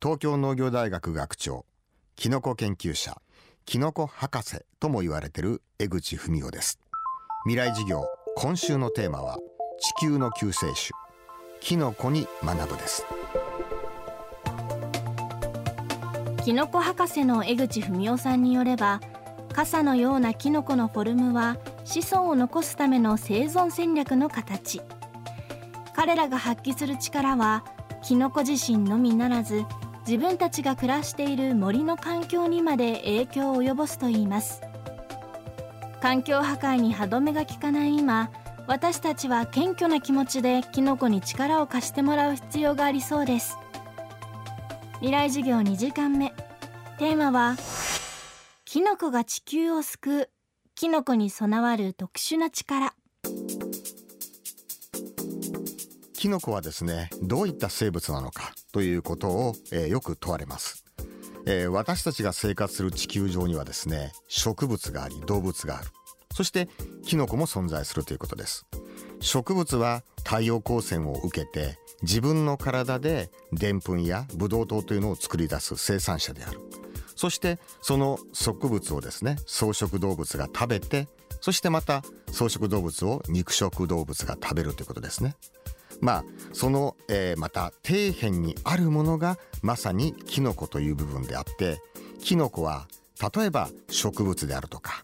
東京農業大学学長キノコ研究者キノコ博士とも言われている江口文夫です。未来事業今週のテーマは地球の救世主キノコに学ぶです。キノコ博士の江口文夫さんによれば傘のようなキノコのフォルムは子孫を残すための生存戦略の形。彼らが発揮する力はキノコ自身のみならず自分たちが暮らしている森の環境にまで影響を及ぼすといいます。環境破壊に歯止めが効かない今私たちは謙虚な気持ちでキノコに力を貸してもらう必要がありそうです。未来授業2時間目。テーマはキノコが地球を救うキノコに備わる特殊な力。キノコはですねどういった生物なのか。ということを、えー、よく問われます、えー、私たちが生活する地球上にはですね植物があり動物がある。そしてキノコも存在するということです。植物は太陽光線を受けて自分の体ででんぷんやブドウ糖というのを作り出す生産者である。そしてその植物をですね草食動物が食べてそしてまた草食動物を肉食動物が食べるということですね。まあその、えー、また底辺にあるものがまさにキノコという部分であってキノコは例えば植物であるとか、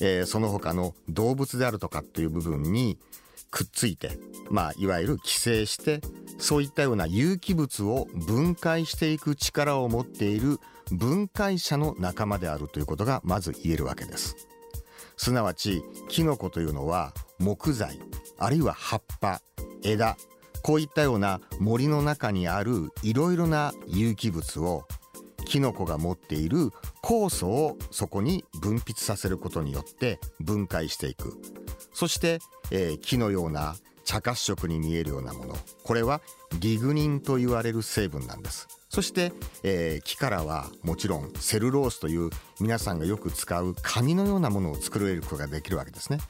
えー、その他の動物であるとかという部分にくっついて、まあ、いわゆる寄生してそういったような有機物を分解していく力を持っている分解者の仲間であるということがまず言えるわけです。すなわちキノコというのは木材あるいは葉っぱ枝。こういったような森の中にあるいろいろな有機物をキノコが持っている酵素をそこに分泌させることによって分解していく。そして、えー、木のような茶褐色に見えるようなもの。これはリグニンと言われる成分なんです。そして、えー、木からはもちろんセルロースという皆さんがよく使う紙のようなものを作れることができるわけですね。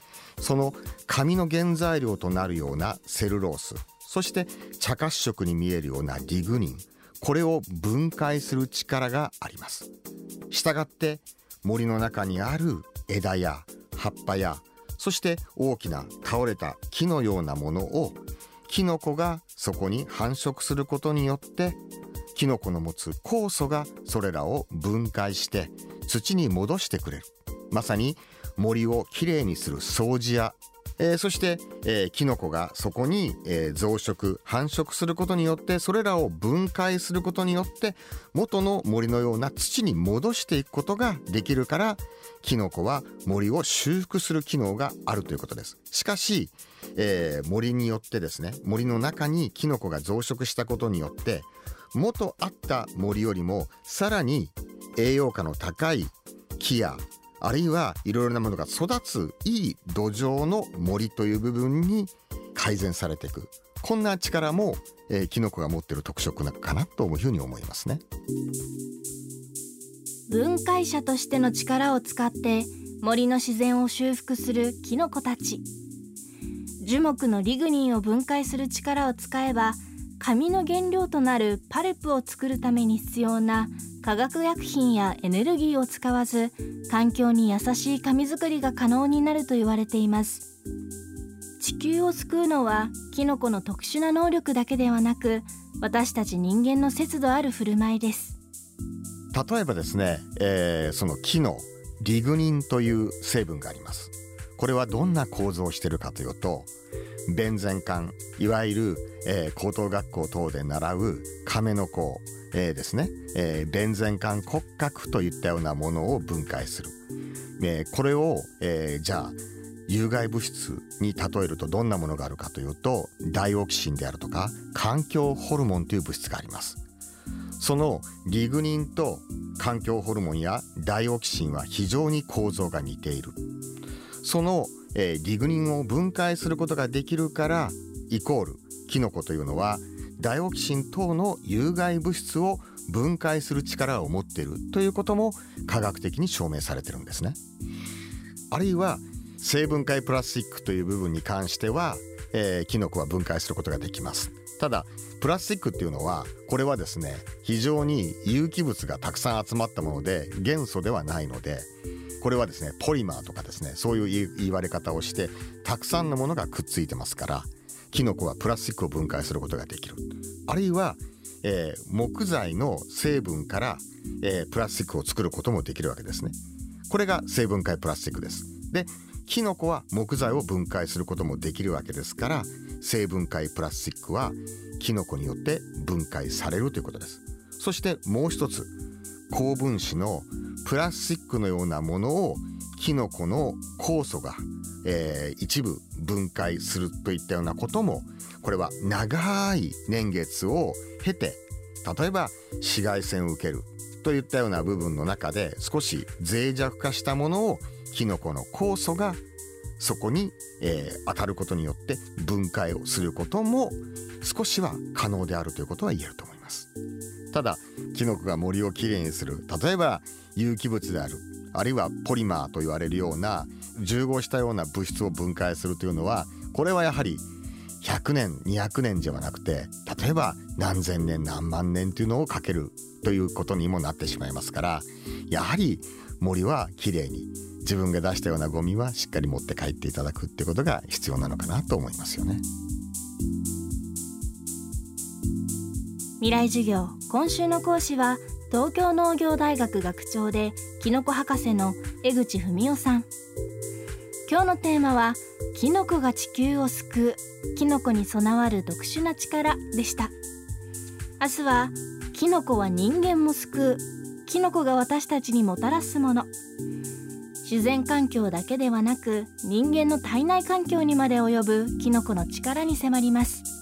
その紙の原材料となるようなセルロース。そして茶褐色に見えるようなリグニン。これを分解する力があります。したがって森の中にある枝や葉っぱやそして大きな倒れた木のようなものをキノコがそこに繁殖することによってキノコの持つ酵素がそれらを分解して土に戻してくれる。まさに森をきれいにする掃除やえー、そして、えー、キノコがそこに、えー、増殖繁殖することによってそれらを分解することによって元の森のような土に戻していくことができるからキノコは森を修復する機能があるということです。しかし、えー、森によってですね森の中にキノコが増殖したことによって元あった森よりもさらに栄養価の高い木やあるいはいろいろなものが育ついい土壌の森という部分に改善されていく。こんな力も、えー、キノコが持っている特色なのかなというふうに思いますね。分解者としての力を使って森の自然を修復するキノコたち。樹木のリグニンを分解する力を使えば紙の原料となるパルプを作るために必要な化学薬品やエネルギーを使わず環境に優しい紙作りが可能になると言われています。地球を救うのはキノコの特殊な能力だけではなく私たち人間の節度ある振る舞いです。例えばですね、えー、その木のリグニンという成分があります。これはどんな構造をしているかというと弁前管いわゆる、えー、高等学校等で習う亀の甲、えー、ですね、えー、弁前管骨格といったようなものを分解する、えー、これを、えー、じゃあ有害物質に例えるとどんなものがあるかというとダイオキシンであるとか環境ホルモンという物質があります。そのリグニンと環境ホルモンやダイオキシンは非常に構造が似ている。そのえー、リグニンを分解することができるからイコールキノコというのはダイオキシン等の有害物質を分解する力を持っているということも科学的に証明されてるんですね。あるいは生分解プラスチックという部分に関しては、えー、キノコは分解することができます。ただプラスチックっていうのはこれはですね非常に有機物がたくさん集まったもので元素ではないのでこれはですねポリマーとかですねそういう言われ方をしてたくさんのものがくっついてますからキノコはプラスチックを分解することができる。あるいは、えー、木材の成分から、えー、プラスチックを作ることもできるわけですね。これが成分解プラスチックです。でキノコは木材を分解することもできるわけですから成分解プラスチックはキノコによって分解されるということです。そしてもう一つ高分子のプラスチックのようなものをキノコの酵素が、えー、一部分解するといったようなこともこれは長い年月を経て例えば紫外線を受けるといったような部分の中で少し脆弱化したものをキノコの酵素がそこに、えー、当たることによって分解をすることも少しは可能であるということは言えると。ますただキノコが森をきれいにする例えば有機物であるあるいはポリマーと言われるような重合したような物質を分解するというのはこれはやはり100年200年ではなくて例えば何千年何万年というのをかけるということにもなってしまいますからやはり森はきれいに自分が出したようなゴミはしっかり持って帰っていただくってことが必要なのかなと思いますよね。未来授業今週の講師は東京農業大学学長でキノコ博士の江口文夫さん。今日のテーマはキノコが地球を救うキノコに備わる特殊な力でした。明日はキノコは人間も救うキノコが私たちにもたらすもの。自然環境だけではなく人間の体内環境にまで及ぶキノコの力に迫ります。